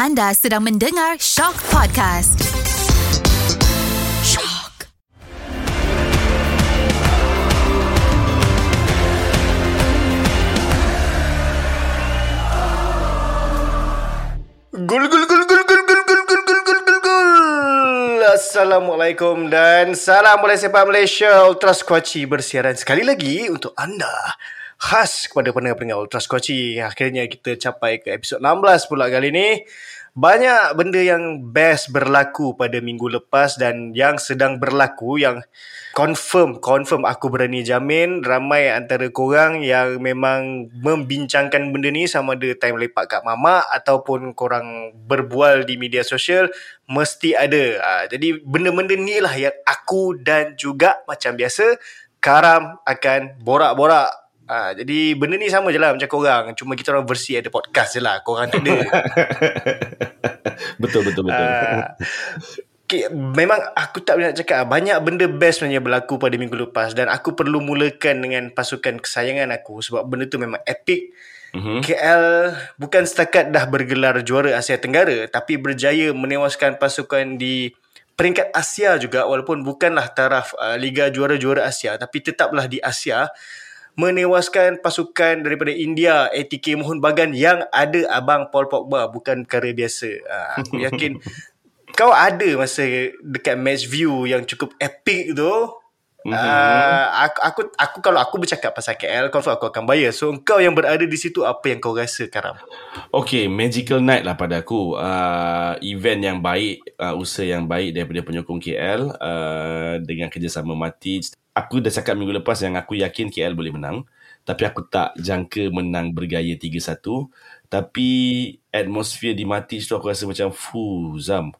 Anda sedang mendengar Shock Podcast. Shock. Gul gul gul gul gul gul gul gul gul gul gul gul. Assalamualaikum dan salam oleh sepak Malaysia Ultra Squatchy bersiaran sekali lagi untuk anda. Khas kepada pendengar-pendengar Ultra Squatchy. Akhirnya kita capai ke episod 16 pula kali ini. Banyak benda yang best berlaku pada minggu lepas dan yang sedang berlaku yang confirm, confirm aku berani jamin ramai antara korang yang memang membincangkan benda ni sama ada time lepak kat mama ataupun korang berbual di media sosial mesti ada. Ha, jadi benda-benda ni lah yang aku dan juga macam biasa Karam akan borak-borak Ha, jadi benda ni sama je lah macam korang. Cuma kita orang versi ada podcast je lah. Korang tak ada. betul, betul, betul. Uh, okay, memang aku tak boleh nak cakap. Banyak benda best sebenarnya berlaku pada minggu lepas. Dan aku perlu mulakan dengan pasukan kesayangan aku. Sebab benda tu memang epic. Mm-hmm. KL bukan setakat dah bergelar juara Asia Tenggara. Tapi berjaya menewaskan pasukan di peringkat Asia juga. Walaupun bukanlah taraf uh, Liga Juara-Juara Asia. Tapi tetaplah di Asia menewaskan pasukan daripada India ATK Mohun Bagan yang ada abang Paul Pogba bukan perkara biasa. Uh, aku yakin kau ada masa dekat match view yang cukup epic tu. Mm-hmm. Uh, aku, aku aku kalau aku bercakap pasal KL confirm aku akan bayar. So kau yang berada di situ apa yang kau rasa Karam? Okay, magical night lah pada aku. Uh, event yang baik, uh, usaha yang baik daripada penyokong KL uh, dengan kerjasama Matic aku dah cakap minggu lepas yang aku yakin KL boleh menang. Tapi aku tak jangka menang bergaya 3-1. Tapi atmosfer di Matic tu aku rasa macam fuh zam.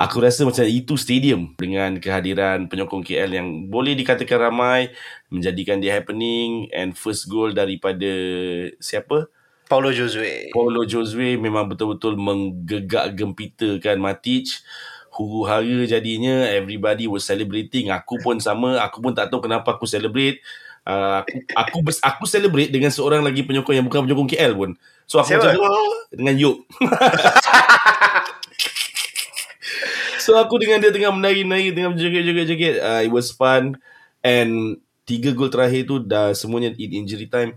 Aku rasa macam itu stadium dengan kehadiran penyokong KL yang boleh dikatakan ramai menjadikan dia happening and first goal daripada siapa? Paulo Josue. Paulo Josue memang betul-betul menggegak gempitakan Matic huru hara jadinya everybody was celebrating aku pun sama aku pun tak tahu kenapa aku celebrate uh, aku aku bers, aku celebrate dengan seorang lagi penyokong yang bukan penyokong KL pun so aku Siapa? macam oh, dengan Yuk so aku dengan dia tengah menari-nari tengah joget-joget-joget uh, it was fun and tiga gol terakhir tu dah semuanya in injury time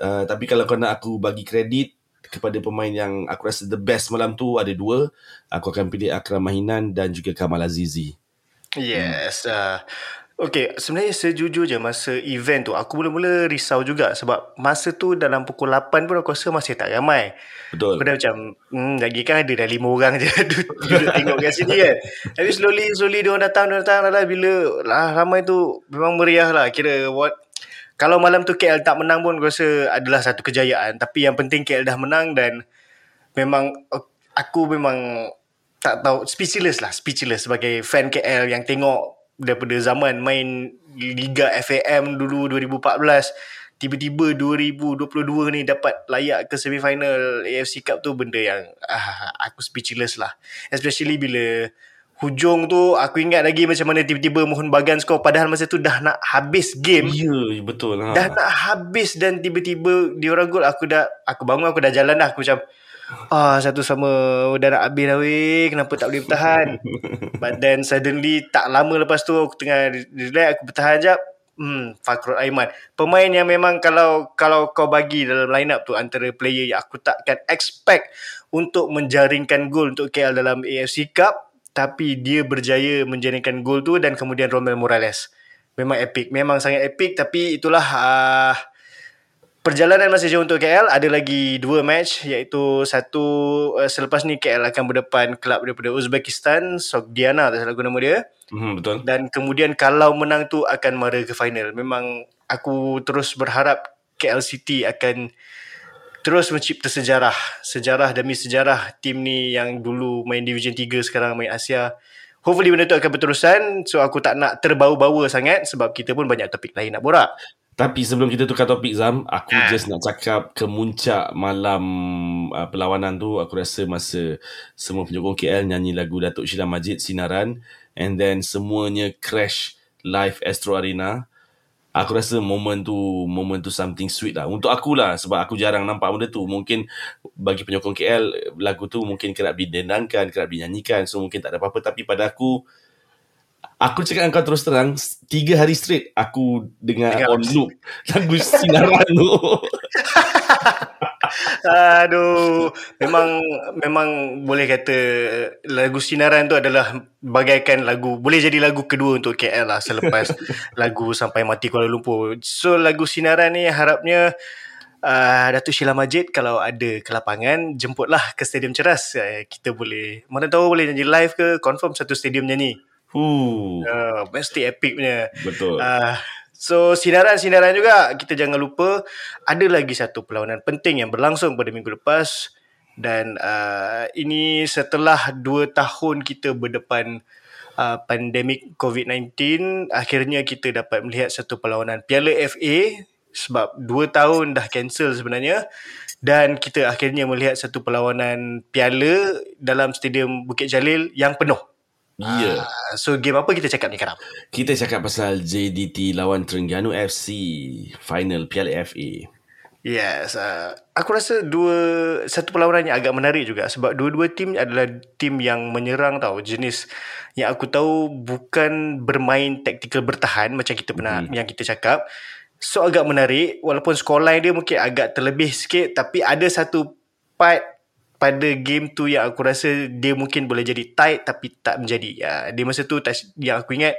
uh, tapi kalau kau nak aku bagi kredit kepada pemain yang aku rasa the best malam tu ada dua. Aku akan pilih Akram Mahinan dan juga Kamal Azizi. Yes. Hmm. Uh, okay, sebenarnya sejujurnya masa event tu aku mula-mula risau juga sebab masa tu dalam pukul 8 pun aku rasa masih tak ramai. Betul. Aku dah macam, hmm, lagi kan ada dah lima orang je duduk tengok kat sini kan. Tapi slowly, slowly dia orang datang, dia datang, datang, bila lah, ramai tu memang meriah lah. Kira what kalau malam tu KL tak menang pun aku rasa adalah satu kejayaan tapi yang penting KL dah menang dan memang aku memang tak tahu speechless lah speechless sebagai fan KL yang tengok daripada zaman main Liga FAM dulu 2014 tiba-tiba 2022 ni dapat layak ke semifinal AFC Cup tu benda yang ah, aku speechless lah especially bila hujung tu aku ingat lagi macam mana tiba-tiba Mohon Bagan skor padahal masa tu dah nak habis game. Ya, yeah, betul ha. Dah nak habis dan tiba-tiba dia orang gol aku dah aku bangun aku dah jalan dah aku macam ah satu sama dah nak habis dah weh kenapa tak boleh bertahan. But then suddenly tak lama lepas tu aku tengah relax aku bertahan jap. Hmm, Fakrul Aiman. Pemain yang memang kalau kalau kau bagi dalam line up tu antara player yang aku takkan expect untuk menjaringkan gol untuk KL dalam AFC Cup tapi dia berjaya menjadikan gol tu dan kemudian Romel Morales. Memang epic, memang sangat epic tapi itulah uh, perjalanan masih jauh untuk KL. Ada lagi dua match iaitu satu uh, selepas ni KL akan berdepan kelab daripada Uzbekistan, Sogdiana tak salah guna nama dia. Mm, betul. Dan kemudian kalau menang tu akan mara ke final. Memang aku terus berharap KL City akan terus mencipta sejarah sejarah demi sejarah tim ni yang dulu main Division 3 sekarang main Asia hopefully benda tu akan berterusan so aku tak nak terbau-bawa sangat sebab kita pun banyak topik lain nak borak tapi sebelum kita tukar topik Zam aku ha. just nak cakap kemuncak malam uh, perlawanan tu aku rasa masa semua penyokong KL nyanyi lagu Datuk Syirah Majid Sinaran and then semuanya crash live Astro Arena. Aku rasa moment tu moment tu something sweet lah. Untuk aku lah sebab aku jarang nampak benda tu. Mungkin bagi penyokong KL lagu tu mungkin kerap didendangkan kerap dinyanyikan so mungkin tak ada apa-apa. Tapi pada aku Aku cakap dengan kau terus terang Tiga hari straight Aku dengar Dengar. on loop Lagu sinaran tu Aduh, memang memang boleh kata lagu sinaran tu adalah bagaikan lagu boleh jadi lagu kedua untuk KL lah selepas lagu sampai mati Kuala Lumpur. So lagu sinaran ni harapnya uh, Datuk Sheila Majid kalau ada ke lapangan jemputlah ke Stadium Ceras. Uh, kita boleh mana tahu boleh nyanyi live ke confirm satu stadium nyanyi. Huh, Uh, mesti epic punya. Betul Uh, so sinaran-sinaran juga kita jangan lupa ada lagi satu perlawanan penting yang berlangsung pada minggu lepas dan uh, ini setelah dua tahun kita berdepan uh, pandemik COVID-19 akhirnya kita dapat melihat satu perlawanan Piala FA sebab dua tahun dah cancel sebenarnya dan kita akhirnya melihat satu perlawanan piala dalam stadium Bukit Jalil yang penuh. Ya Uh, so game apa kita cakap ni Karam? Kita cakap pasal JDT lawan Terengganu FC Final Piala FA Yes, uh, aku rasa dua satu perlawanan yang agak menarik juga sebab dua-dua tim adalah tim yang menyerang tau jenis yang aku tahu bukan bermain taktikal bertahan macam kita pernah Hmm. yang kita cakap. So agak menarik walaupun scoreline dia mungkin agak terlebih sikit tapi ada satu part pada game tu yang aku rasa dia mungkin boleh jadi tight tapi tak menjadi. Ya, di masa tu touch- yang aku ingat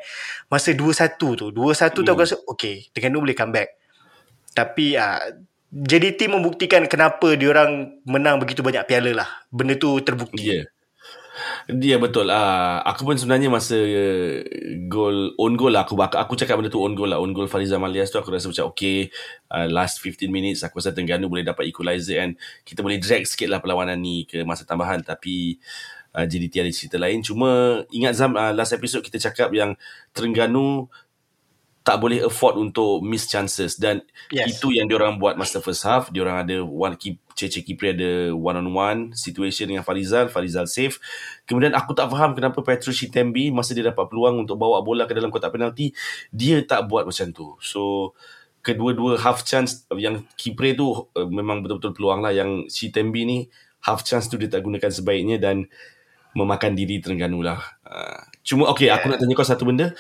masa 2-1 tu. 2-1 tu aku Hmm. rasa okay, Terengganu boleh come back. Tapi uh, JDT membuktikan kenapa diorang menang begitu banyak piala lah. Benda tu terbukti. Ya yeah. Dia betul ah. Aku pun sebenarnya masa uh, gol own goal lah aku aku, cakap benda tu own goal lah. Own goal Fariza Malias tu aku rasa macam okay uh, last 15 minutes aku rasa Terengganu boleh dapat equalizer and kita boleh drag sikit lah perlawanan ni ke masa tambahan tapi uh, JDT ada cerita lain. Cuma ingat Zam uh, last episode kita cakap yang Terengganu tak boleh afford untuk miss chances. Dan Yes. itu yang diorang buat masa first half. Diorang ada one keep Cece Kipri ada one on one situation dengan Farizal. Farizal save kemudian aku tak faham kenapa Petrus Shitembi masa dia dapat peluang untuk bawa bola ke dalam kotak penalti dia tak buat macam tu. So kedua-dua half chance yang Kipre tu uh, memang betul-betul peluang lah. Yang Shitembi ni half chance tu dia tak gunakan sebaiknya dan memakan diri Terengganu lah. Uh, cuma okay yeah. aku nak tanya kau satu benda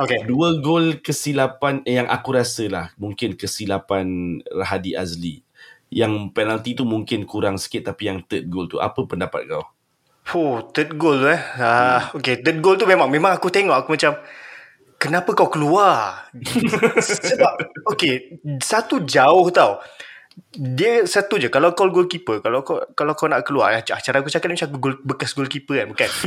Okay. Dua gol kesilapan eh, yang aku rasa lah mungkin kesilapan Rahadi Azli. Yang penalti tu mungkin kurang sikit tapi yang third goal tu apa pendapat kau? Oh, third goal eh. Ah, okay, third goal tu memang memang aku tengok aku macam kenapa kau keluar? Sebab okay, satu jauh tau. Dia satu je kalau kau goalkeeper, kalau kau kalau kau nak keluar, eh, cara aku cakap ni macam goal, bekas goalkeeper kan, bukan?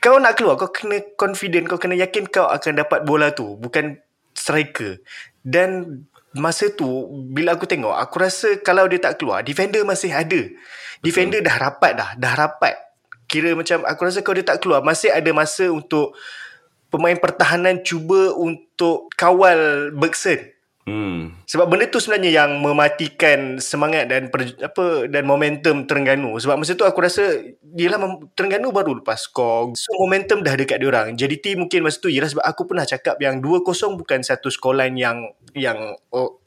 kau nak keluar, kau kena confident, kau kena yakin kau akan dapat bola tu, bukan striker. Dan masa tu bila aku tengok, aku rasa kalau dia tak keluar, defender masih ada. Defender dah rapat dah, dah rapat. Kira macam aku rasa kalau dia tak keluar, masih ada masa untuk pemain pertahanan cuba untuk kawal Bergson. Hmm. Sebab benda tu sebenarnya yang mematikan semangat dan per, apa dan momentum Terengganu. Sebab masa tu aku rasa yelah mem- Terengganu baru lepas skor. So momentum dah dekat dia orang. JDT mungkin masa tu yelah sebab aku pernah cakap yang 2-0 bukan satu scoreline yang yang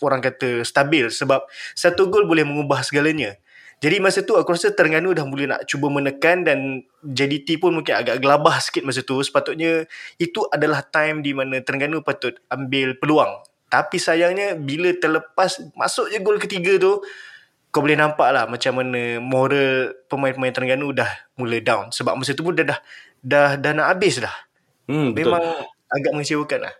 orang kata stabil sebab satu gol boleh mengubah segalanya. Jadi masa tu aku rasa Terengganu dah mula nak cuba menekan dan JDT pun mungkin agak gelabah sikit masa tu. Sepatutnya itu adalah time di mana Terengganu patut ambil peluang. Tapi sayangnya bila terlepas masuk je gol ketiga tu kau boleh nampak lah macam mana moral pemain-pemain Terengganu dah mula down. Sebab masa tu pun dah dah dah, dah nak habis dah. Hmm, betul. Memang agak mengecewakan lah.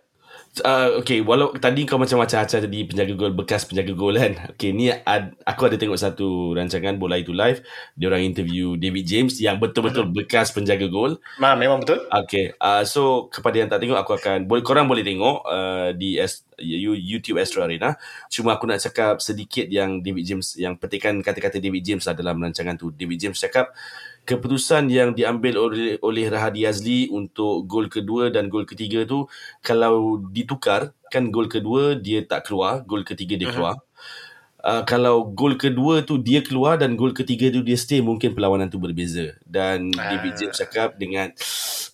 Uh, okay, walau tadi kau macam-macam acah jadi penjaga gol bekas penjaga gol kan. Okay, ni ad, aku ada tengok satu rancangan bola itu live. Dia orang interview David James yang betul-betul bekas penjaga gol. Ma, memang betul. Okay, uh, so kepada yang tak tengok aku akan boleh korang boleh tengok uh, di S, you- YouTube Astro Arena. Cuma aku nak cakap sedikit yang David James yang petikan kata-kata David James lah dalam rancangan tu. David James cakap keputusan yang diambil oleh oleh Rahadi Azli untuk gol kedua dan gol ketiga tu kalau ditukar kan gol kedua dia tak keluar, gol ketiga dia keluar. Uh, kalau gol kedua tu dia keluar dan gol ketiga tu dia stay mungkin perlawanan tu berbeza dan Ah. David James cakap dengan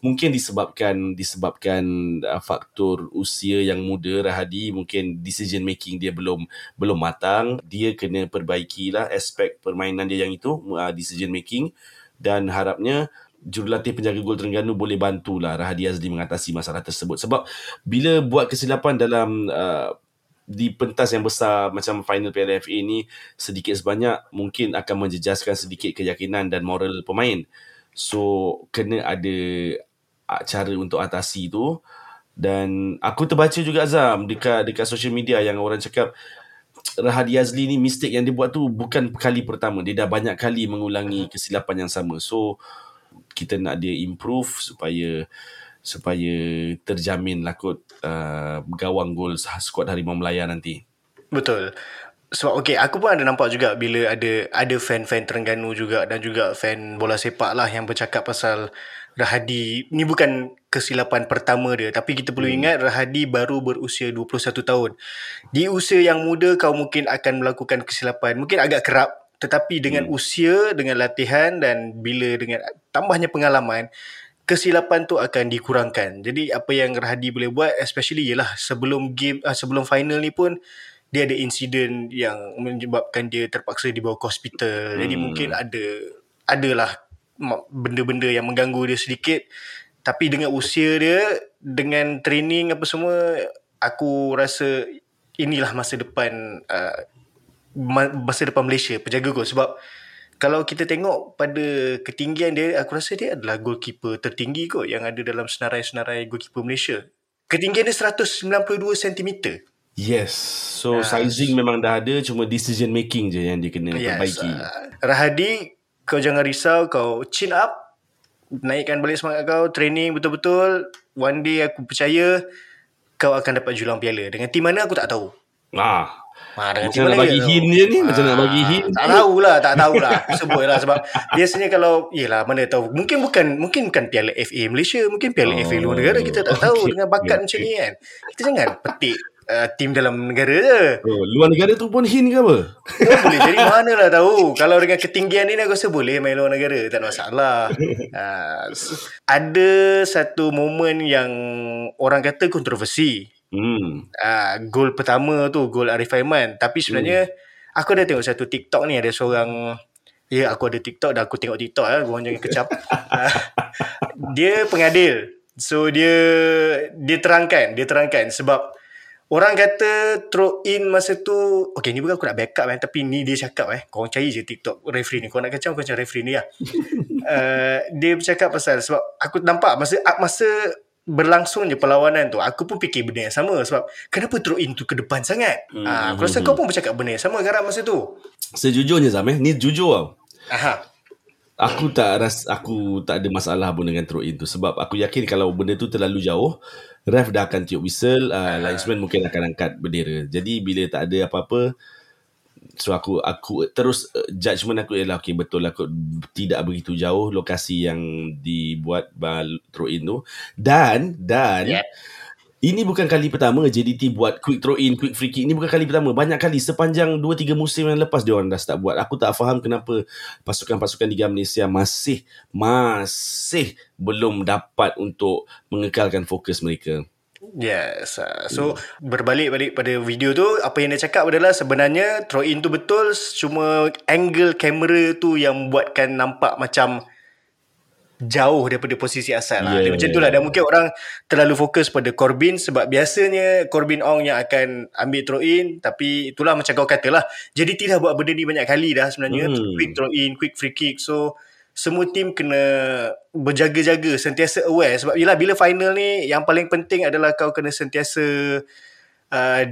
mungkin disebabkan disebabkan uh, faktor usia yang muda Rahadi mungkin decision making dia belum belum matang dia kena perbaikilah aspek permainan dia yang itu uh, decision making dan harapnya jurulatih penjaga gol Terengganu boleh bantulah Rahadi Azli mengatasi masalah tersebut. Sebab bila buat kesilapan dalam uh, di pentas yang besar macam final Piala FA ni sedikit sebanyak mungkin akan menjejaskan sedikit keyakinan dan moral pemain. So kena ada uh, cara untuk atasi tu. Dan aku terbaca juga Azam dekat dekat social media yang orang cakap Rahadi Azli ni mistake yang dia buat tu bukan kali pertama dia dah banyak kali mengulangi kesilapan yang sama so kita nak dia improve supaya supaya terjamin kot uh, gawang gol skuad Harimau Melaya nanti. Betul. Sebab okay, aku pun ada nampak juga bila ada ada fan-fan Terengganu juga dan juga fan bola sepak lah yang bercakap pasal Rahadi. Ni bukan kesilapan pertama dia. Tapi kita perlu hmm. ingat Rahadi baru berusia 21 tahun. Di usia yang muda kau mungkin akan melakukan kesilapan. Mungkin agak kerap tetapi dengan hmm. usia, dengan latihan dan bila dengan tambahnya pengalaman, kesilapan tu akan dikurangkan. Jadi apa yang Rahadi boleh buat especially ialah sebelum game uh, sebelum final ni pun dia ada insiden yang menyebabkan dia terpaksa dibawa ke hospital. Hmm. Jadi mungkin ada adalah benda-benda yang mengganggu dia sedikit. Tapi dengan usia dia, dengan training apa semua, aku rasa inilah masa depan uh, masa depan Malaysia penjaga gol sebab kalau kita tengok pada ketinggian dia aku rasa dia adalah goalkeeper tertinggi kot yang ada dalam senarai-senarai goalkeeper Malaysia. Ketinggian dia 192 cm yes. So nah, sizing memang dah ada cuma decision making je yang dia kena yes, perbaiki. uh, Rahadi kau jangan risau kau chin up. Naikkan balik semangat kau training betul-betul. One day aku percaya kau akan dapat julang piala. Dengan tim mana aku tak tahu. Ah Ha, macam nak bagi hint dia ni ha, Macam nak bagi hint Tak tahulah Tak tahulah. Sebut lah sebab Biasanya kalau Yelah mana tahu. Mungkin bukan Mungkin bukan piala FA Malaysia Mungkin piala oh, FA luar negara. Kita tak tahu okay, Dengan bakat okay, macam ni kan. Kita jangan petik uh, Tim dalam negara je. Oh, Luar negara tu pun hint ke apa? Oh, Boleh. Jadi mana lah tahu. Kalau dengan ketinggian ni Aku rasa boleh main luar negara. Tak ada masalah. Uh, Ada satu momen yang Orang kata kontroversi. Hmm. Uh, gol pertama tu gol Arif Aiman. Tapi sebenarnya hmm. aku ada tengok satu TikTok ni. Ada seorang ya aku ada TikTok dah aku tengok TikTok eh gua jangan kecap. uh, dia pengadil. So dia dia terangkan, dia terangkan sebab orang kata throw in masa tu okey ni bukan aku nak backup kan tapi ni dia cakap eh kau cari je TikTok referee ni kau nak kacau kau cari referee ni lah. uh, dia bercakap pasal sebab aku nampak masa masa berlangsung je perlawanan tu aku pun fikir benda yang sama sebab kenapa throw in tu ke depan sangat hmm. ah, aku rasa hmm. kau pun bercakap benda yang sama garam masa tu sejujurnya Zam eh ni jujur tau Aha. aku tak ras aku tak ada masalah pun dengan throw in tu sebab aku yakin kalau benda tu terlalu jauh ref dah akan tiup whistle uh, linesman mungkin akan angkat bendera. Jadi bila tak ada apa-apa so aku aku terus uh, judgement aku ialah okay betul lah aku tidak begitu jauh lokasi yang dibuat bal throw in tu. Dan dan yeah. Ini bukan kali pertama JDT buat quick throw in quick free kick. Ini bukan kali pertama. Banyak kali sepanjang 2 3 musim yang lepas dia orang dah start buat. Aku tak faham kenapa pasukan-pasukan Liga Malaysia masih masih belum dapat untuk mengekalkan fokus mereka. Yes. Uh, so berbalik balik pada video tu apa yang dia cakap adalah sebenarnya throw in tu betul cuma angle kamera tu yang buatkan nampak macam jauh daripada posisi asal lah. Yeah. Macam tu lah. Dan mungkin orang terlalu fokus pada Corbin sebab biasanya Corbin Ong yang akan ambil throw in. Tapi itulah macam kau kata lah. Jadi tidak buat benda ni banyak kali dah sebenarnya. Hmm. Quick throw in, quick free kick. So semua tim kena berjaga-jaga, sentiasa aware sebab bila bila final ni yang paling penting adalah kau kena sentiasa uh,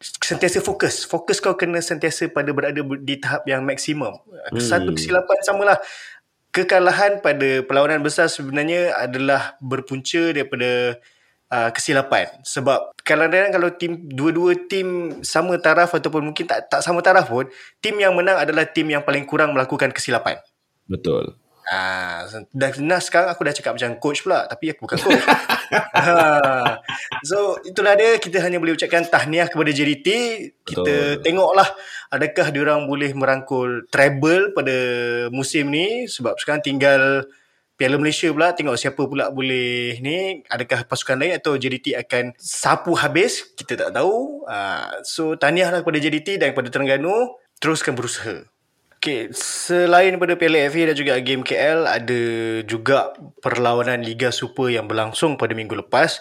sentiasa fokus. Fokus kau kena sentiasa pada berada di tahap yang maksimum. Hmm. Satu kesilapan samalah kekalahan pada perlawanan besar sebenarnya adalah berpunca daripada uh, kesilapan sebab kadang-kadang kalau tim dua-dua tim sama taraf ataupun mungkin tak tak sama taraf pun tim yang menang adalah tim yang paling kurang melakukan kesilapan. Betul. Ah, dah nah, sekarang aku dah cakap macam coach pula tapi aku bukan coach. ha. So itulah dia kita hanya boleh ucapkan tahniah kepada JDT. Kita Betul. tengoklah adakah dia orang boleh merangkul treble pada musim ni sebab sekarang tinggal Piala Malaysia pula tengok siapa pula boleh ni adakah pasukan lain atau JDT akan sapu habis kita tak tahu uh, so tahniahlah kepada JDT dan kepada Terengganu teruskan berusaha Okay, selain daripada Piala FA dan juga game KL, ada juga perlawanan Liga Super yang berlangsung pada minggu lepas.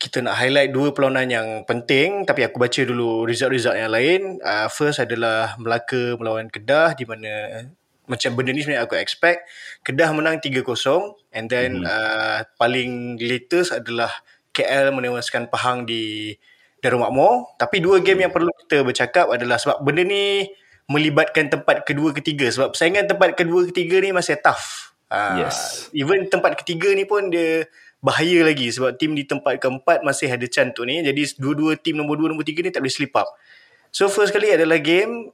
Kita nak highlight dua perlawanan yang penting, tapi aku baca dulu result-result yang lain. Uh, first adalah Melaka melawan Kedah di mana macam benda ni sebenarnya aku expect. Kedah menang 3-0 and then mm-hmm. uh, paling latest adalah KL menewaskan Pahang di Darul Makmur. Tapi dua game yang perlu kita bercakap adalah sebab benda ni melibatkan tempat kedua ketiga sebab persaingan tempat kedua ketiga ni masih tough. Uh, yes. Even tempat ketiga ni pun dia bahaya lagi sebab tim di tempat keempat masih ada cantuk ni. Jadi dua-dua tim nombor dua, nombor tiga ni tak boleh slip up. So first kali adalah game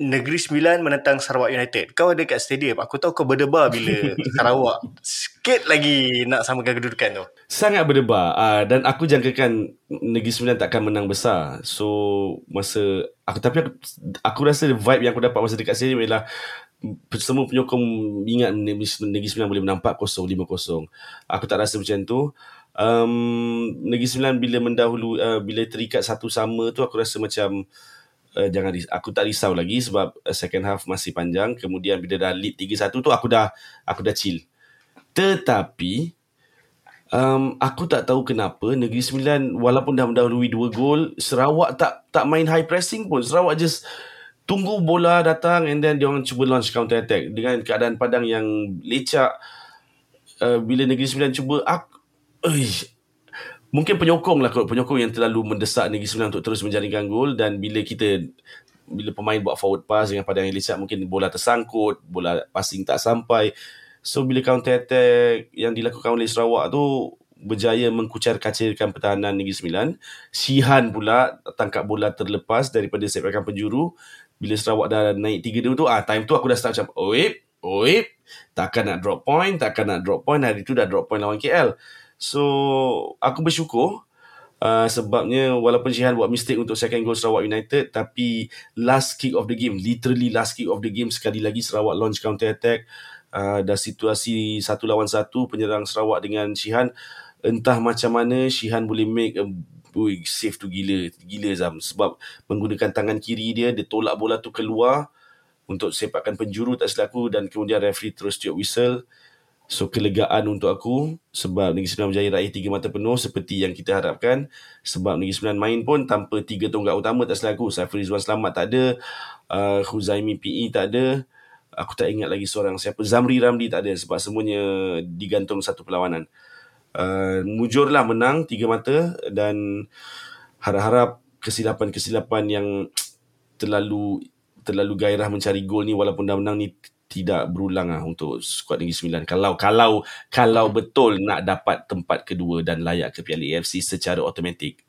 Negeri Sembilan menentang Sarawak United. Kau ada kat stadium. Aku tahu kau berdebar bila Sarawak sikit lagi nak samakan kedudukan tu. Sangat berdebar. Uh, dan aku jangkakan Negeri Sembilan takkan menang besar. So, masa... aku Tapi aku, aku rasa vibe yang aku dapat masa dekat stadium ialah semua penyokong ingat Negeri Sembilan boleh menang 4-0, 5-0. Aku tak rasa macam tu. Um, Negeri Sembilan bila mendahulu, uh, bila terikat satu sama tu, aku rasa macam uh, jangan aku tak risau lagi sebab uh, second half masih panjang. Kemudian bila dah lead 3-1 tu aku dah aku dah chill. Tetapi um, aku tak tahu kenapa Negeri Sembilan walaupun dah mendahului 2 gol Sarawak tak tak main high pressing pun. Sarawak just tunggu bola datang and then dia orang cuba launch counter attack. Dengan keadaan padang yang lecak uh, bila Negeri Sembilan cuba aku, mungkin penyokong lah kot. Penyokong yang terlalu mendesak Negeri Sembilan untuk terus menjaringkan gol dan bila kita bila pemain buat forward pass dengan padang yang lecak mungkin bola tersangkut bola passing tak sampai. So bila counter attack yang dilakukan oleh Sarawak tu berjaya mengkucar kacirkan pertahanan Negeri Sembilan. Sihan pula tangkap bola terlepas daripada sepakan penjuru. Bila Sarawak dah naik 3-2 tu ah time tu aku dah start macam oip oip takkan nak drop point takkan nak drop point. Hari tu dah drop point lawan KL So aku bersyukur uh, sebabnya walaupun Jihan buat mistake untuk second goal Sarawak United tapi last kick of the game literally last kick of the game sekali lagi Sarawak launch counter attack uh, dan situasi satu lawan satu penyerang Sarawak dengan Shihan entah macam mana Shihan boleh make a Ui, save tu gila gila Zam. Sebab menggunakan tangan kiri dia dia tolak bola tu keluar untuk sepakkan penjuru tak selaku dan kemudian referee terus tiup whistle So kelegaan untuk aku sebab Negeri Sembilan berjaya raih tiga mata penuh seperti yang kita harapkan. Sebab Negeri Sembilan main pun tanpa tiga tonggak utama tak selaku. Saiful Rizwan Selamat tak ada. Uh, Huzaimi PE tak ada. Aku tak ingat lagi seorang siapa. Zamri Ramli tak ada sebab semuanya digantung satu perlawanan. Uh, mujurlah menang tiga mata dan harap-harap kesilapan-kesilapan yang terlalu terlalu gairah mencari gol ni walaupun dah menang ni tidak berulang lah untuk skuad Negeri Sembilan. Kalau kalau kalau betul nak dapat tempat kedua dan layak ke Piala AFC secara automatik.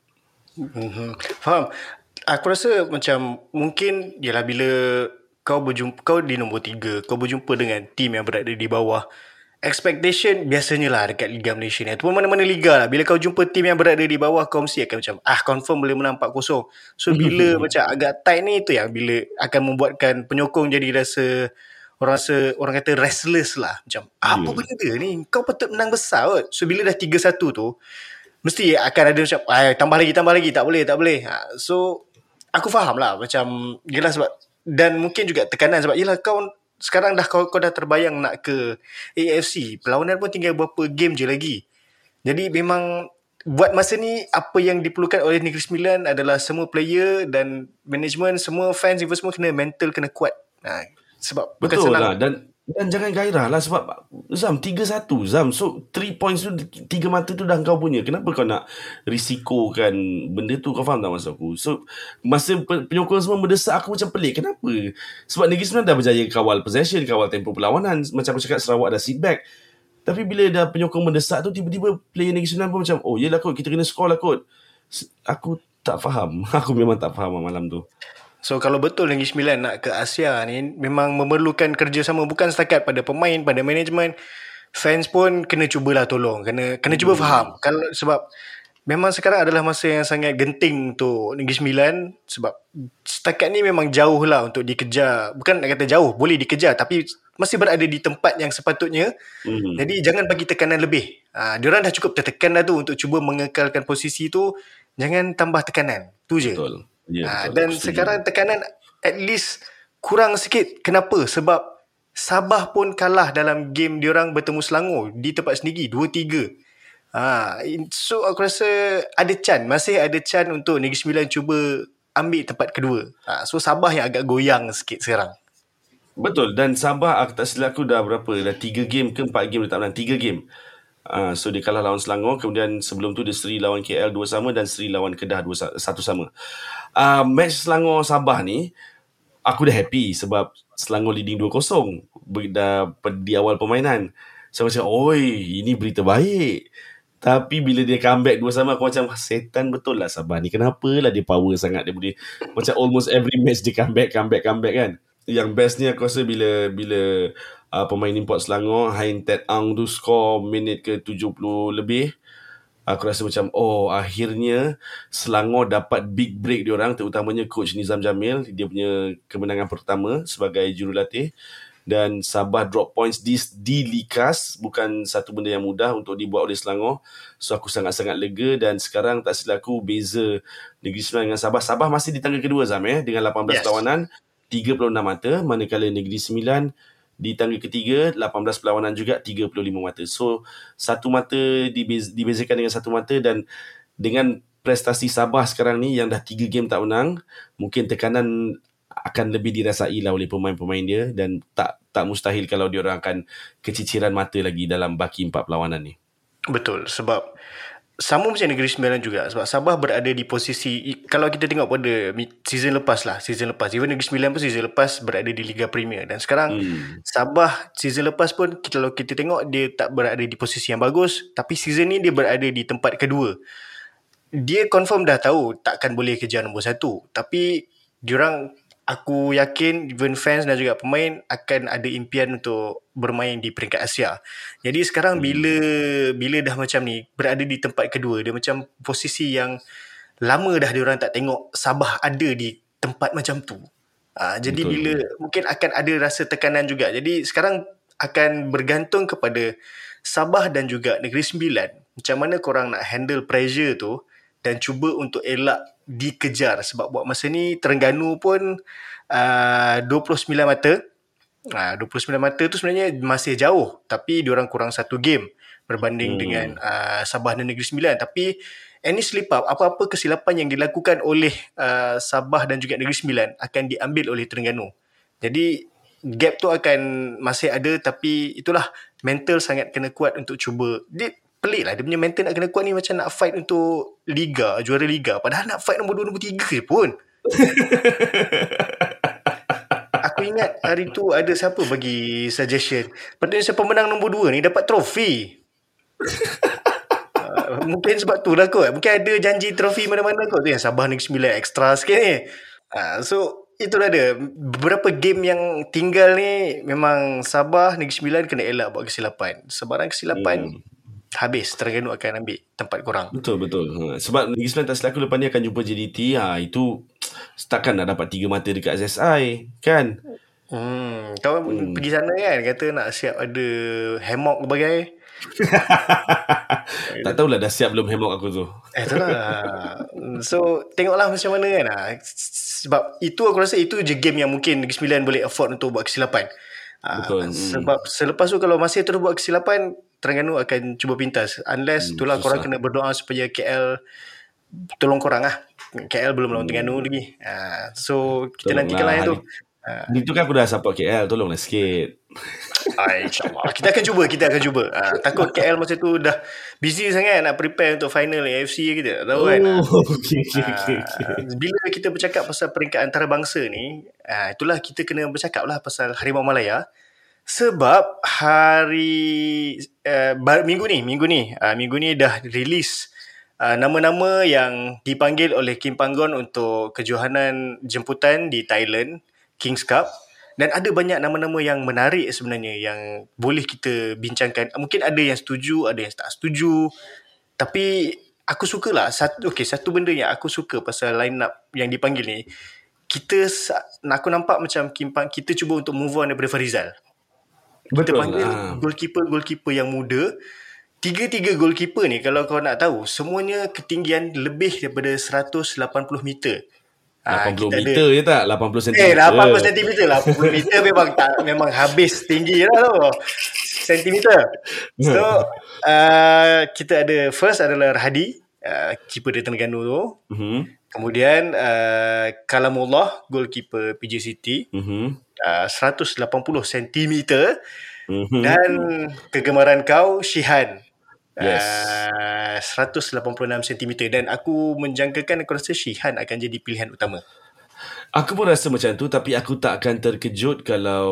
Mm-hmm. Faham. Aku rasa macam mungkin ialah bila kau berjumpa kau di nombor tiga, kau berjumpa dengan tim yang berada di bawah. Expectation biasanya lah dekat Liga Malaysia ni. Ataupun mana-mana Liga lah. Bila kau jumpa tim yang berada di bawah, kau mesti akan macam, ah confirm boleh menang 4-0. So bila macam agak tight ni, tu yang bila akan membuatkan penyokong jadi rasa orang rasa orang kata restless lah. Macam apa yeah. benda ni? Kau patut menang besar kot. So bila dah 3-1 tu mesti akan ada macam tambah lagi tambah lagi. Tak boleh tak boleh. Ha, so aku faham lah macam yelah sebab dan mungkin juga tekanan sebab yelah kau sekarang dah kau, kau dah terbayang nak ke AFC perlawanan pun tinggal beberapa game je lagi. Jadi memang buat masa ni apa yang diperlukan oleh Negeri Sembilan adalah semua player dan management semua fans semua kena mental kena kuat. Ha, sebab bukan Betul senang. lah dan dan jangan gairah lah sebab Zam 3-1 Zam so 3 points tu 3 mata tu dah kau punya. Kenapa kau nak risikokan benda tu? Kau faham tak maksud aku? So masa penyokong semua mendesak aku macam pelik. Kenapa? Sebab Negeri Sembilan dah berjaya kawal possession kawal tempo perlawanan. Macam aku cakap Sarawak dah sit back. Tapi bila dah penyokong mendesak tu tiba-tiba player Negeri Sembilan pun macam oh yelah kot kita kena score lah kot. Aku tak faham. Aku memang tak faham malam tu So kalau betul Negeri Sembilan nak ke Asia ni memang memerlukan kerjasama bukan setakat pada pemain, pada management, fans pun kena cubalah tolong, kena kena cuba hmm. faham. Kalau sebab memang sekarang adalah masa yang sangat genting untuk Negeri Sembilan sebab setakat ni memang jauh lah untuk dikejar. Bukan nak kata jauh, boleh dikejar tapi masih berada di tempat yang sepatutnya. Hmm. Jadi jangan bagi tekanan lebih. Ah, diorang dah cukup tertekan dah tu untuk cuba mengekalkan posisi tu. Jangan tambah tekanan. Tu je. Betul. Ya, Ah, betul. dan setuju. sekarang tekanan at least kurang sikit. Kenapa? Sebab Sabah pun kalah dalam game diorang bertemu Selangor di tempat sendiri 2-3. Ha, in- so aku rasa ada chance, masih ada chance untuk Negeri Sembilan cuba ambil tempat kedua. Ha, so Sabah yang agak goyang sikit sekarang. Betul dan Sabah aku tak silap aku dah berapa dah 3 game ke 4 game dia tak menang 3 game. Uh, so dia kalah lawan Selangor kemudian sebelum tu dia seri lawan KL 2 sama dan seri lawan Kedah 2 1 sama. Uh, match Selangor Sabah ni aku dah happy sebab Selangor leading 2-0 Ber- dah di awal permainan. So macam oi ini berita baik. Tapi bila dia comeback dua sama aku macam setan betul lah Sabah ni. Kenapa lah dia power sangat dia boleh macam almost every match dia comeback comeback comeback kan. Yang best ni aku rasa bila bila uh, pemain import Selangor Hain Ted Ang tu score minit ke 70 lebih. Aku rasa macam oh akhirnya Selangor dapat big break dia orang terutamanya coach Nizam Jamil dia punya kemenangan pertama sebagai jurulatih dan Sabah drop points di di Likas bukan satu benda yang mudah untuk dibuat oleh Selangor. So aku sangat-sangat lega dan sekarang tak silap aku beza Negeri Sembilan dengan Sabah. Sabah masih di tangga kedua Zam eh dengan 18 Yes. perlawanan 36 mata manakala Negeri Sembilan di tangga ketiga 18 perlawanan juga 35 mata. So satu mata dibez, dibezakan dengan satu mata dan dengan prestasi Sabah sekarang ni yang dah 3 game tak menang, mungkin tekanan akan lebih dirasai lah oleh pemain-pemain dia dan tak tak mustahil kalau dia orang akan keciciran mata lagi dalam baki empat perlawanan ni. Betul sebab sama macam Negeri Sembilan juga. Sebab Sabah berada di posisi kalau kita tengok pada season lepas lah season lepas. Even Negeri Sembilan pun season lepas berada di Liga Premier. Dan sekarang Hmm. Sabah season lepas pun kita- kalau kita tengok dia tak berada di posisi yang bagus. Tapi season ni dia berada di tempat kedua. Dia confirm dah tahu takkan boleh kejar nombor satu. Tapi diorang aku yakin even fans dan juga pemain akan ada impian untuk bermain di peringkat Asia. Jadi sekarang Hmm. bila bila dah macam ni berada di tempat kedua dia macam posisi yang lama dah diorang tak tengok Sabah ada di tempat macam tu. Ah jadi Betul. bila mungkin akan ada rasa tekanan juga. Jadi sekarang akan bergantung kepada Sabah dan juga Negeri Sembilan macam mana korang nak handle pressure tu dan cuba untuk elak dikejar. Sebab buat masa ni Terengganu pun uh, 29 mata. Uh, 29 mata tu sebenarnya masih jauh. Tapi diorang kurang satu game berbanding Hmm. hmm. dengan uh, Sabah dan Negeri Sembilan. Tapi any slip up apa-apa kesilapan yang dilakukan oleh uh, Sabah dan juga Negeri Sembilan akan diambil oleh Terengganu. Jadi gap tu akan masih ada. Tapi itulah mental sangat kena kuat untuk cuba. Dia pelik lah. Dia punya mental nak kena kuat ni macam nak fight untuk liga juara liga. Padahal nak fight nombor 2 nombor 3 je pun. Aku ingat hari tu ada siapa bagi suggestion. Indonesia pemenang nombor 2 ni dapat trofi. Uh, mungkin sebab tu lah kot. Mungkin ada janji trofi mana-mana kot. Tu yang Sabah Negeri Sembilan extra sikit ni. Uh, So itulah dia. Beberapa game yang tinggal ni Memang Sabah Negeri Sembilan kena elak buat kesilapan. Sebarang kesilapan Hmm. Habis Terengganu akan ambil tempat korang Betul betul. Ha, sebab Negeri Sembilan tak silap aku lepas ni akan jumpa JDT. Ha itu takkan nak dapat tiga mata dekat SSI kan? Hmm, kau hmm. pergi sana kan Kata nak siap ada Hammock berbagai tak tahulah dah siap belum hemok aku tu. Eh tu lah So tengoklah macam mana kan ah. Sebab itu aku rasa Itu je game yang mungkin Negeri Sembilan boleh afford Untuk buat kesilapan Ah, Betul, hmm. Sebab selepas tu Kalau masih terus buat kesilapan Terengganu akan cuba pintas Unless Hmm, itulah susah. korang kena berdoa Supaya KL Tolong korang lah KL belum lawan Terengganu lagi Ah, So kita Tolonglah, nantikan lah yang tu hari- Itu kan aku dah support KL. Tolonglah sikit. Ah, InsyaAllah Kita akan cuba Kita akan cuba ah, Takut KL masa tu dah Busy sangat Nak prepare untuk final AFC kita tahu kan Oh, okay, okay, okay, okay. Ah, bila kita bercakap pasal peringkat antarabangsa ni, ah, itulah kita kena bercakap lah pasal Harimau Malaya. Sebab hari uh, minggu ni, minggu ni, uh, minggu ni dah release uh, nama-nama yang dipanggil oleh Kim Panggon untuk kejohanan jemputan di Thailand, Kings Cup. Dan ada banyak nama-nama yang menarik sebenarnya yang boleh kita bincangkan. Mungkin ada yang setuju, ada yang tak setuju. Tapi aku sukalah satu okey satu benda yang aku suka pasal line up yang dipanggil ni kita aku nampak macam Kim Pang kita cuba untuk move on daripada Farizal. Kita Betul. panggil Ah. goalkeeper-goalkeeper yang muda. Tiga-tiga goalkeeper ni kalau kau nak tahu, semuanya ketinggian lebih daripada 180 meter. Ah, 80 kita ada- meter je tak? 80 cm. Eh, 80 cm lah. 80 meter memang tak memang habis tinggi lah tu. Sentimeter. So, uh, kita ada first adalah Rahadi, uh, keeper dari Terengganu tu. Mhm. Kemudian uh, Kalamullah, goalkeeper PJ City, Mhm. uh, 180 cm. Mhm. Dan kegemaran kau, Shihan. Yes. Uh, 186 cm dan aku menjangkakan aku rasa Shihan akan jadi pilihan utama. Aku pun rasa macam tu tapi aku tak akan terkejut kalau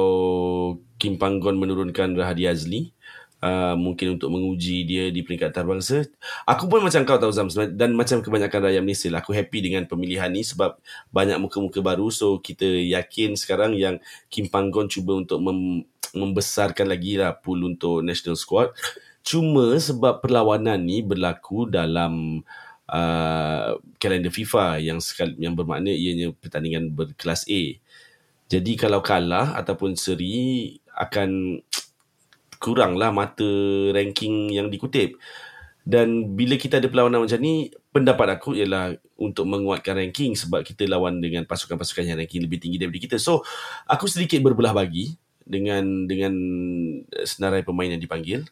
Kim Panggon menurunkan Rahadi Azli. Uh, mungkin untuk menguji dia di peringkat antarabangsa. Aku pun macam kau tahu Zam dan macam kebanyakan rakyat Malaysia lah. Aku happy dengan pemilihan ni sebab banyak muka-muka baru. So kita yakin sekarang yang Kim Panggon cuba untuk mem- membesarkan lagi lah pool untuk national squad. Cuma sebab perlawanan ni berlaku dalam uh, kalender FIFA yang sekali, yang bermakna ianya pertandingan berkelas A. Jadi kalau kalah ataupun seri akan kuranglah mata ranking yang dikutip. Dan bila kita ada perlawanan macam ni, pendapat aku ialah untuk menguatkan ranking sebab kita lawan dengan pasukan-pasukan yang ranking lebih tinggi daripada kita. So, aku sedikit berbelah bagi dengan dengan senarai pemain yang dipanggil.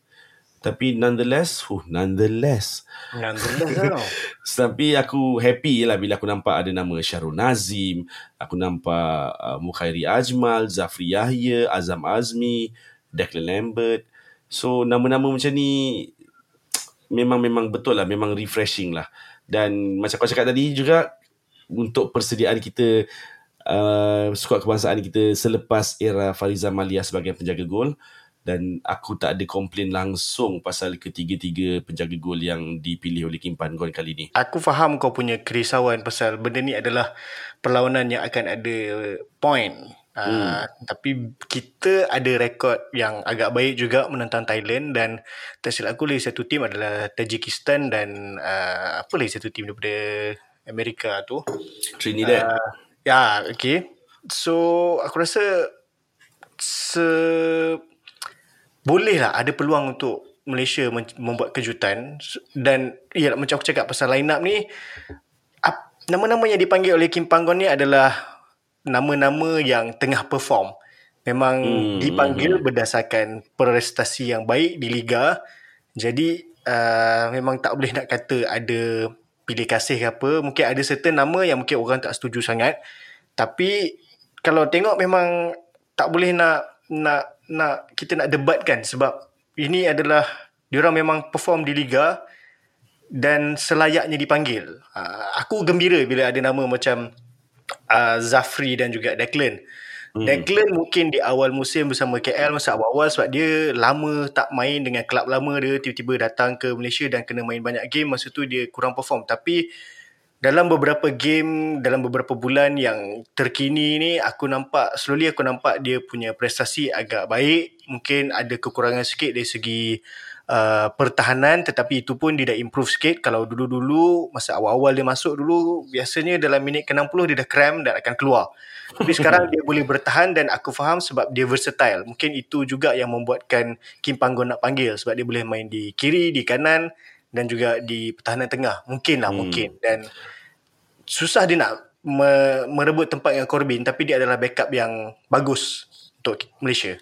Tapi nonetheless, huh, nonetheless, Nonetheless tau. tapi aku happy lah bila aku nampak ada nama Syarul Nazim, aku nampak uh, Mukhairi Ajmal, Zafri Yahya, Azam Azmi, Declan Lambert. So nama-nama macam ni memang memang betul lah, memang refreshing lah. Dan macam kau cakap tadi juga untuk persediaan kita uh, skuad kebangsaan kita selepas era Fariza Malia sebagai penjaga gol dan aku tak ada komplain langsung pasal ketiga-tiga penjaga gol yang dipilih oleh Kim Pan Gon kali ni. Aku faham kau punya kerisauan pasal benda ni adalah perlawanan yang akan ada point. Hmm. Uh, tapi kita ada rekod yang agak baik juga menentang Thailand dan tak aku lagi satu tim adalah Tajikistan dan uh, apa lagi satu tim daripada Amerika tu. Trinidad. Uh, ya, okay. So aku rasa se boleh lah ada peluang untuk Malaysia membuat kejutan dan ya macam aku cakap pasal line up ni nama-nama yang dipanggil oleh Kim Panggon ni adalah nama-nama yang tengah perform. Memang hmm. dipanggil berdasarkan prestasi yang baik di liga. Jadi uh, memang tak boleh nak kata ada pilih kasih ke apa. Mungkin ada certain nama yang mungkin orang tak setuju sangat. Tapi kalau tengok memang tak boleh nak nak nak kita nak debatkan sebab ini adalah diorang memang perform di liga dan selayaknya dipanggil. Uh, aku gembira bila ada nama macam uh, Zafri dan juga Declan. Hmm. Declan mungkin di awal musim bersama KL masa awal-awal sebab dia lama tak main dengan kelab lama dia tiba-tiba datang ke Malaysia dan kena main banyak game masa tu dia kurang perform tapi dalam beberapa game dalam beberapa bulan yang terkini ni aku nampak slowly aku nampak dia punya prestasi agak baik mungkin ada kekurangan sikit dari segi uh, pertahanan tetapi itu pun dia dah improve sikit. Kalau dulu-dulu masa awal-awal dia masuk dulu biasanya dalam minit ke-60 dia dah cramp dan akan keluar. Tapi sekarang dia boleh bertahan dan aku faham sebab dia versatile. Mungkin itu juga yang membuatkan Kim Panggon nak panggil sebab dia boleh main di kiri di kanan dan juga di pertahanan tengah. Mungkin lah hmm. mungkin. Dan susah dia nak me- merebut tempat dengan Corbin tapi dia adalah backup yang bagus untuk Malaysia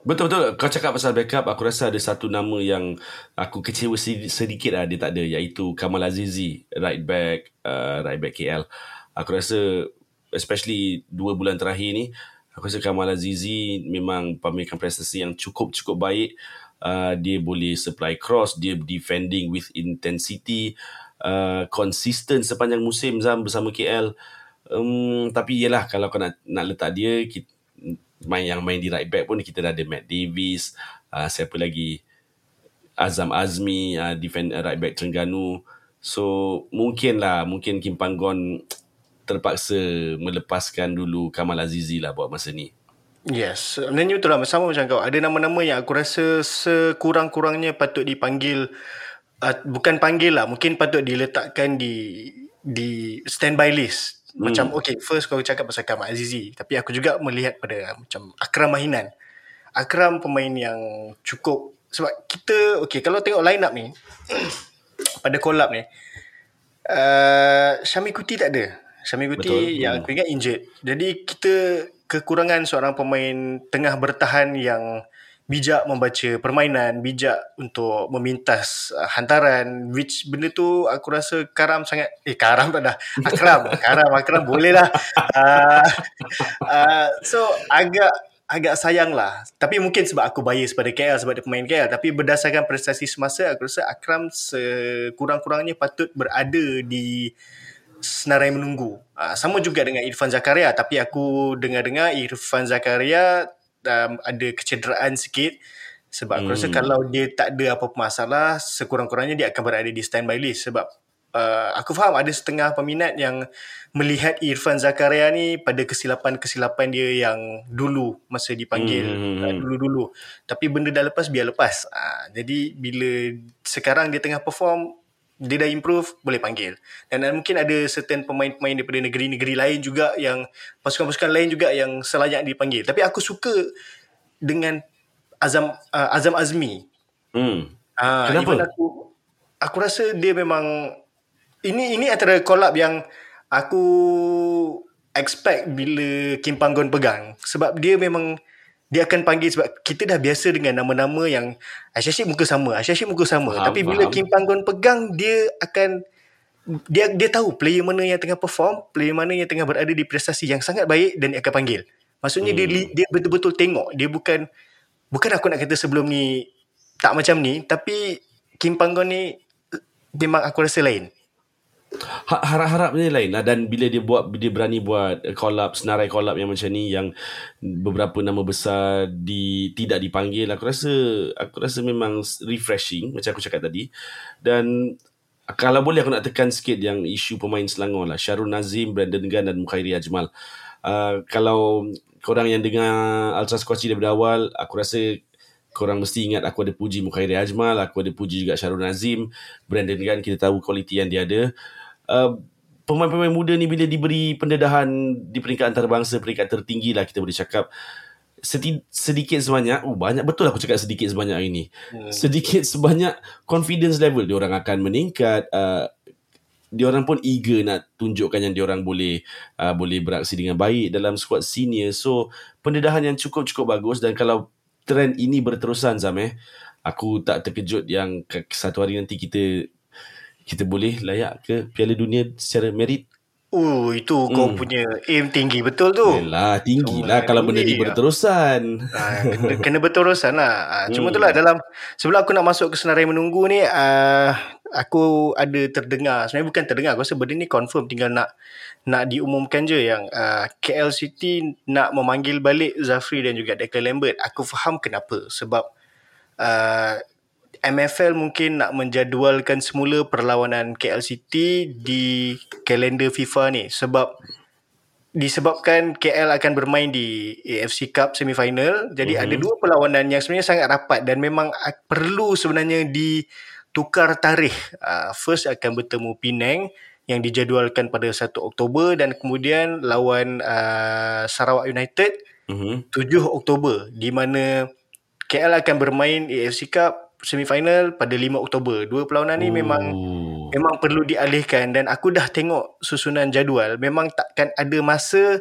Betul-betul. Kau cakap pasal backup, aku rasa ada satu nama yang aku kecewa sedikit lah dia tak ada, iaitu Kamal Azizi, right back, uh, right back KL. Aku rasa, especially dua bulan terakhir ni, aku rasa Kamal Azizi memang pamerkan prestasi yang cukup-cukup baik. Uh, dia boleh supply cross, dia defending with intensity, uh, consistent sepanjang musim Zam bersama KL. Um, tapi yelah, kalau kau nak, nak letak dia, kita, main yang main di right back pun kita dah ada Matt Davis, uh, siapa lagi Azam Azmi, uh, defend uh, right back Terengganu. So mungkin lah, mungkin Kim Panggon terpaksa melepaskan dulu Kamal Azizi lah buat masa ni. Yes, sebenarnya betul lah sama macam kau. Ada nama-nama yang aku rasa sekurang-kurangnya patut dipanggil uh, bukan panggil lah, mungkin patut diletakkan di di standby list. Macam hmm. okay, first kau cakap pasal Kamal Azizi, tapi aku juga melihat pada macam Akram Mahinan. Akram pemain yang cukup sebab kita okay kalau tengok line up ni pada collab ni uh, Syami Kuti tak ada. Syami Kuti Betul. yang aku ingat injured. Jadi kita kekurangan seorang pemain tengah bertahan yang bijak membaca permainan, bijak untuk memintas uh, hantaran which benda tu aku rasa Karam sangat eh Karam tak dah. Akram, Karam, Akram boleh lah. Uh, uh, so agak agak sayang lah. Tapi mungkin sebab aku bias pada KL sebab dia pemain KL. Tapi berdasarkan prestasi semasa, aku rasa Akram sekurang-kurangnya patut berada di senarai menunggu. Uh, sama juga dengan Irfan Zakaria. Tapi aku dengar-dengar Irfan Zakaria um, ada kecederaan sikit. Sebab aku rasa Hmm. kalau dia tak ada apa-apa masalah, sekurang-kurangnya dia akan berada di standby list. Sebab uh, aku faham ada setengah peminat yang melihat Irfan Zakaria ni pada kesilapan-kesilapan dia yang dulu masa dipanggil Hmm. uh, dulu-dulu. Tapi benda dah lepas biar lepas. Uh, jadi bila sekarang dia tengah perform dia dah improve boleh panggil. Dan uh, mungkin ada certain pemain-pemain daripada negeri-negeri lain juga yang pasukan-pasukan lain juga yang selayak dipanggil. Tapi aku suka dengan Azam uh, Azam Azmi Hmm. Ah, Kenapa? aku aku rasa dia memang ini ini antara collab yang aku expect bila Kim Panggon pegang sebab dia memang dia akan panggil sebab kita dah biasa dengan nama-nama yang Aisyah muka sama, Aisyah muka sama. Faham, Tapi bila faham. Kim Panggon pegang dia akan dia dia tahu player mana yang tengah perform, player mana yang tengah berada di prestasi yang sangat baik dan dia akan panggil. Maksudnya dia Hmm. li- dia betul-betul tengok. Dia bukan bukan aku nak kata sebelum ni tak macam ni tapi Kim Panggon ni memang aku rasa lain. Ha- harap-harapnya lain lah. Dan bila dia buat dia berani buat collab senarai collab yang macam ni yang beberapa nama besar di tidak dipanggil aku rasa aku rasa memang refreshing macam aku cakap tadi. Dan kalau boleh aku nak tekan sikit yang isu pemain Selangor lah. Syarul Nazim, Brandon Gan dan Mukhairi Ajmal. Uh, kalau korang yang dengar Ultras Kochi daripada awal aku rasa korang mesti ingat aku ada puji Mukhairi Ajmal aku ada puji juga Syarul Nazim. Brandon Gan kita tahu kualiti yang dia ada uh, pemain-pemain muda ni bila diberi pendedahan di peringkat antarabangsa peringkat tertinggi lah kita boleh cakap. Seti, sedikit sebanyak oh banyak betul aku cakap sedikit sebanyak hari ni. Hmm. sedikit sebanyak confidence level dia orang akan meningkat uh, dia orang pun eager nak tunjukkan yang dia orang boleh uh, boleh beraksi dengan baik dalam squad senior. So pendedahan yang cukup-cukup bagus dan kalau trend ini berterusan Zam eh aku tak terkejut yang satu hari nanti kita kita boleh layak ke Piala Dunia secara merit Oh, itu kau Hmm. punya aim tinggi betul tu. Yelah tinggi lah Cuma kalau benda ni ni, berterusan Ah, kena, kena beturusan lah. Ah, cuma Hmm. itulah dalam sebelum aku nak masuk ke senarai menunggu ni uh, aku ada terdengar sebenarnya bukan terdengar aku rasa benda ni confirm tinggal nak nak diumumkan je yang uh, KL City nak memanggil balik Zafri dan juga Declan Lambert. Aku faham kenapa sebab uh, MFL mungkin nak menjadualkan semula perlawanan KL City di kalender FIFA ni sebab disebabkan KL akan bermain di AFC Cup semifinal. Jadi Mhm. ada dua perlawanan yang sebenarnya sangat rapat dan memang perlu sebenarnya ditukar tarikh. Uh, first akan bertemu Penang yang dijadualkan pada 1 Oktober dan kemudian lawan uh, Sarawak United mm-hmm. 7 Oktober di mana KL akan bermain AFC Cup semifinal pada 5 Oktober. Dua perlawanan ni memang Oh. memang perlu dialihkan dan aku dah tengok susunan jadual memang takkan ada masa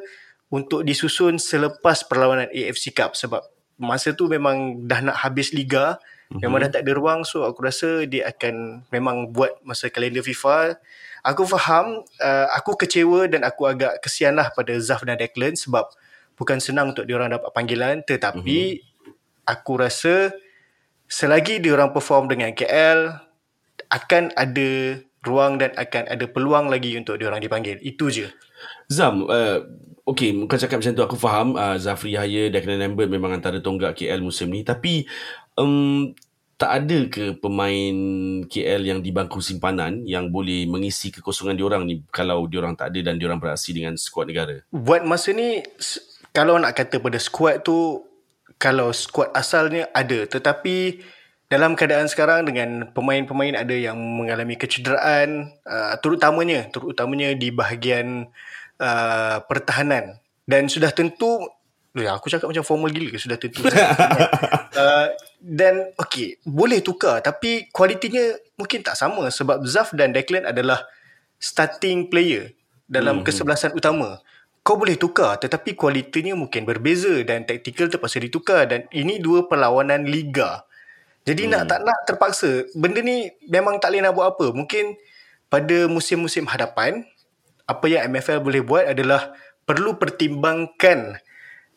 untuk disusun selepas perlawanan AFC Cup sebab masa tu memang dah nak habis liga mm-hmm. memang dah tak ada ruang so aku rasa dia akan memang buat masa kalender FIFA aku faham uh, aku kecewa dan aku agak kesian lah pada Zaf dan Declan sebab bukan senang untuk diorang dapat panggilan tetapi mm-hmm. aku rasa selagi diorang perform dengan KL akan ada ruang dan akan ada peluang lagi untuk diorang dipanggil. Itu je. Zam, uh, okay, kau cakap macam tu aku faham uh, Zafri Yahya, Declan Lambert memang antara tonggak KL musim ni tapi um, tak ada ke pemain KL yang di bangku simpanan yang boleh mengisi kekosongan diorang ni kalau diorang tak ada dan diorang beraksi dengan skuad negara? Buat masa ni kalau nak kata pada squad tu kalau squad asalnya ada tetapi dalam keadaan sekarang dengan pemain-pemain ada yang mengalami kecederaan uh, terutamanya terutamanya di bahagian uh, pertahanan dan sudah tentu Ya, aku cakap macam formal gila ke sudah tentu. uh, dan okay, boleh tukar tapi kualitinya mungkin tak sama sebab Zaf dan Declan adalah starting player dalam mm-hmm. kesebelasan utama. Kau boleh tukar tetapi kualitinya mungkin berbeza dan taktikal terpaksa ditukar dan ini dua perlawanan liga. Jadi mm. nak tak nak terpaksa. Benda ni memang tak boleh nak buat apa. Mungkin pada musim-musim hadapan apa yang MFL boleh buat adalah perlu pertimbangkan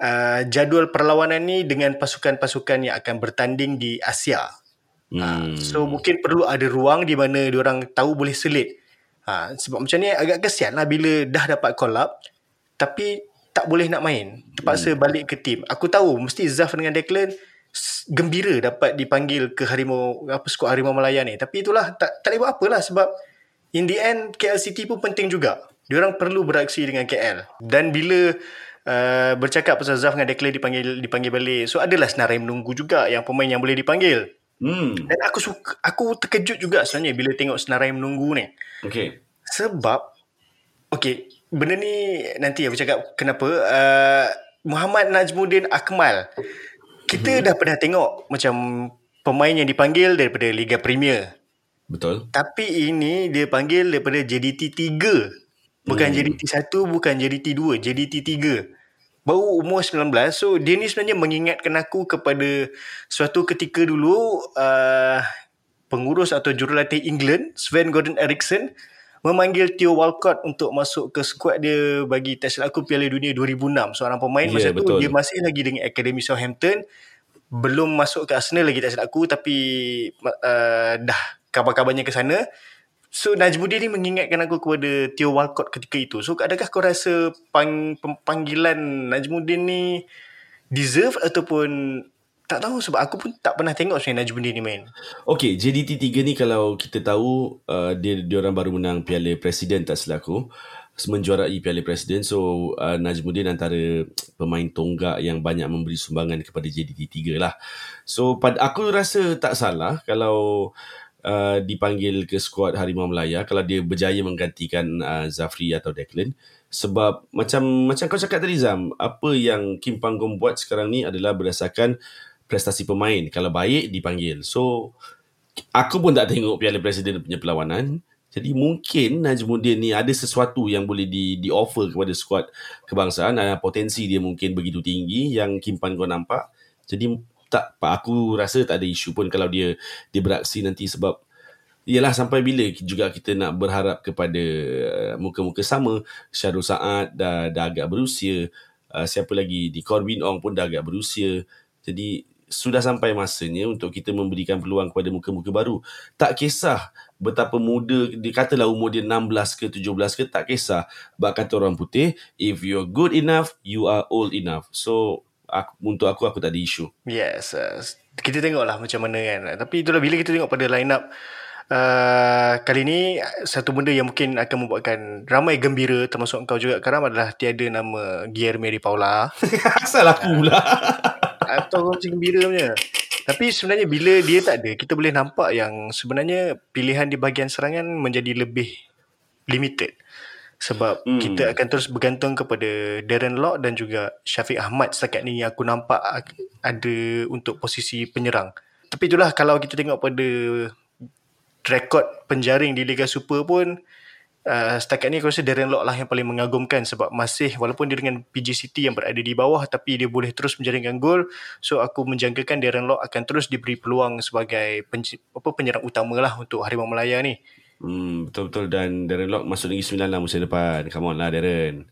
uh, jadual perlawanan ni dengan pasukan-pasukan yang akan bertanding di Asia. Hmm. Uh, so mungkin perlu ada ruang di mana orang tahu boleh selit. Ha, sebab macam ni agak kesian lah bila dah dapat call up tapi tak boleh nak main. Terpaksa hmm. balik ke tim. Aku tahu mesti Zaf dengan Declan gembira dapat dipanggil ke Harimau apa skuad Harimau Malaya ni. Tapi itulah tak tak boleh buat apalah sebab in the end KL City pun penting juga. Diorang perlu beraksi dengan KL. Dan bila uh, bercakap pasal Zaf dengan Declan dipanggil dipanggil balik. So adalah senarai menunggu juga yang pemain yang boleh dipanggil. Hmm. Dan aku suka aku terkejut juga sebenarnya bila tengok senarai menunggu ni. Okay. Sebab okay, benda ni nanti aku cakap kenapa uh, Muhammad Najmuddin Akmal. Kita hmm. dah pernah tengok macam pemain yang dipanggil daripada Liga Premier. Betul. Tapi ini dia panggil daripada JDT 3. Bukan hmm. JDT 1, bukan JDT 2, JDT 3 baru umur 19 so dia ni sebenarnya mengingatkan aku kepada suatu ketika dulu uh, pengurus atau jurulatih England Sven Gordon Eriksson memanggil Theo Walcott untuk masuk ke skuad dia bagi tes aku Piala Dunia 2006 seorang pemain yeah, masa betul. tu dia masih lagi dengan Academy Southampton belum masuk ke Arsenal lagi tak silap aku tapi uh, dah kabar-kabarnya ke sana So Najmuddin ni mengingatkan aku kepada Theo Walcott ketika itu. So adakah kau rasa pang, panggilan Najmuddin ni deserve ataupun tak tahu sebab aku pun tak pernah tengok sebenarnya Najmuddin ni main. Okay, JDT 3 ni kalau kita tahu uh, dia dia orang baru menang Piala Presiden tak selaku menjuarai Piala Presiden. So uh, Najmuddin antara pemain tonggak yang banyak memberi sumbangan kepada JDT 3 lah. So pada aku rasa tak salah kalau uh, dipanggil ke skuad Harimau Melaya kalau dia berjaya menggantikan uh, Zafri atau Declan sebab macam macam kau cakap tadi Zam apa yang Kim Panggung buat sekarang ni adalah berdasarkan prestasi pemain. Kalau baik dipanggil. So aku pun tak tengok Piala Presiden punya perlawanan. Jadi mungkin Najmuddin ni ada sesuatu yang boleh di di offer kepada skuad kebangsaan. Uh, potensi dia mungkin begitu tinggi yang Kim Panggung nampak. Jadi tak aku rasa tak ada isu pun kalau dia dia beraksi nanti sebab Yalah sampai bila juga kita nak berharap kepada uh, muka-muka sama. Syarul Saad dah, dah agak berusia. Uh, Siapa lagi? Di Corbin Ong pun dah agak berusia. Jadi sudah sampai masanya untuk kita memberikan peluang kepada muka-muka baru Tak kisah betapa muda Dikatalah umur dia 16 ke 17 ke tak kisah Bak kata orang putih If you're good enough, you are old enough So aku, untuk aku aku tak ada isu. Yes, uh, kita tengoklah macam mana kan. Tapi itulah bila kita tengok pada line up uh, kali ni satu benda yang mungkin akan membuatkan ramai gembira termasuk kau juga Karam adalah tiada nama Guillermo Paula. Asal aku pula. Atau kau macam gembira punya. Tapi sebenarnya bila dia tak ada, kita boleh nampak yang sebenarnya pilihan di bahagian serangan menjadi lebih limited sebab hmm. kita akan terus bergantung kepada Darren Lock dan juga Syafiq Ahmad setakat ni yang aku nampak ada untuk posisi penyerang. Tapi itulah kalau kita tengok pada rekod penjaring di Liga Super pun uh, setakat ni aku rasa Darren Lock lah yang paling mengagumkan sebab masih walaupun dia dengan PG City yang berada di bawah tapi dia boleh terus menjaringkan gol. So aku menjangkakan Darren Lock akan terus diberi peluang sebagai pen, apa penyerang utama lah untuk Harimau Melaya ni. Hmm, betul-betul dan Darren Lock masuk Negeri Sembilan lah musim depan. Come on lah Darren.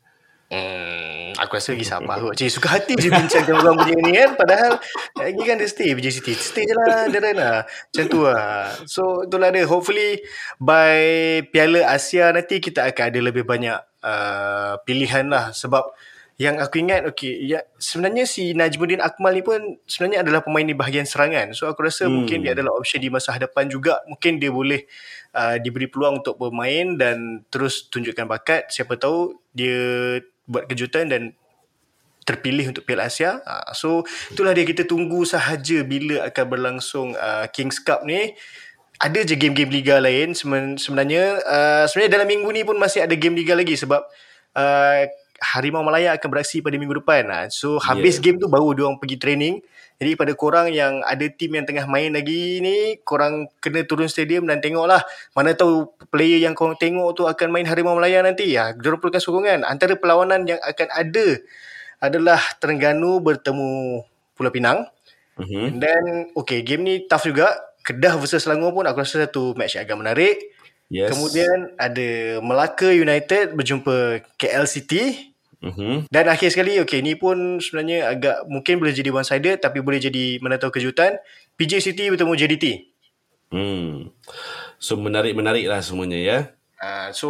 Hmm, aku rasa lagi sabar kot. Cik, suka hati je bincang dengan orang punya ni kan. Padahal lagi kan dia stay BJ City. Stay je lah Darren lah. Macam tu lah. So itulah dia. Hopefully by Piala Asia nanti kita akan ada lebih banyak uh, pilihan lah. Sebab yang aku ingat okay, ya, sebenarnya si Najmuddin Akmal ni pun sebenarnya adalah pemain di bahagian serangan. So aku rasa hmm. mungkin dia adalah option di masa hadapan juga. Mungkin dia boleh uh, diberi peluang untuk bermain dan terus tunjukkan bakat. Siapa tahu dia buat kejutan dan terpilih untuk Piala Asia. Uh, so itulah dia kita tunggu sahaja bila akan berlangsung uh, Kings Cup ni. Ada je game-game liga lain sebenarnya uh, sebenarnya dalam minggu ni pun masih ada game liga lagi sebab Harimau Malaya akan beraksi pada minggu depan. Ha. So habis yeah. game tu baru dia orang pergi training. Jadi pada korang yang ada tim yang tengah main lagi ni, korang kena turun stadium dan tengoklah. Mana tahu player yang korang tengok tu akan main Harimau Malaya nanti. Ya, ha. perlukan sokongan. Antara perlawanan yang akan ada adalah Terengganu bertemu Pulau Pinang. Mm-hmm. Dan okay, game ni tough juga. Kedah versus Selangor pun aku rasa satu match yang agak menarik. Yes. Kemudian ada Melaka United berjumpa KL City. Mm-hmm. Dan akhir sekali, okay, ni pun sebenarnya agak mungkin boleh jadi one-sided tapi boleh jadi mana kejutan. PJ City bertemu JDT. Hmm. So menarik-menarik lah semuanya ya. Uh, so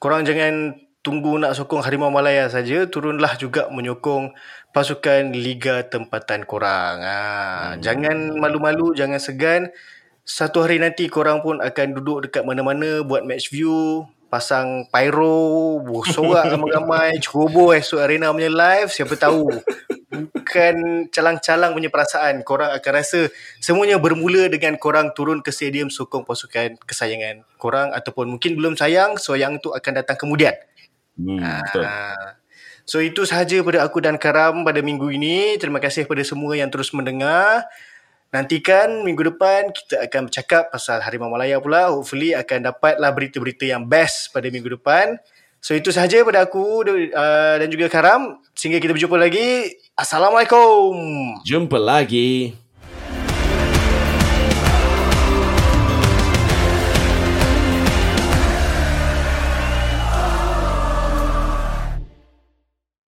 korang jangan tunggu nak sokong Harimau Malaya saja, turunlah juga menyokong pasukan Liga Tempatan korang. Ha, hmm. Jangan malu-malu, jangan segan. Satu hari nanti korang pun akan duduk dekat mana-mana buat match view, pasang pyro, sorak ramai-ramai, ceroboh esok arena punya live, siapa tahu. Bukan calang-calang punya perasaan. Korang akan rasa semuanya bermula dengan korang turun ke stadium sokong pasukan kesayangan korang ataupun mungkin belum sayang, so yang tu akan datang kemudian. Hmm, betul. Ah. So itu sahaja pada aku dan Karam pada minggu ini. Terima kasih kepada semua yang terus mendengar. Nantikan minggu depan kita akan bercakap pasal Harimau Malaya pula. Hopefully akan dapatlah berita-berita yang best pada minggu depan. So itu sahaja pada aku uh, dan juga Karam. Sehingga kita berjumpa lagi. Assalamualaikum. Jumpa lagi.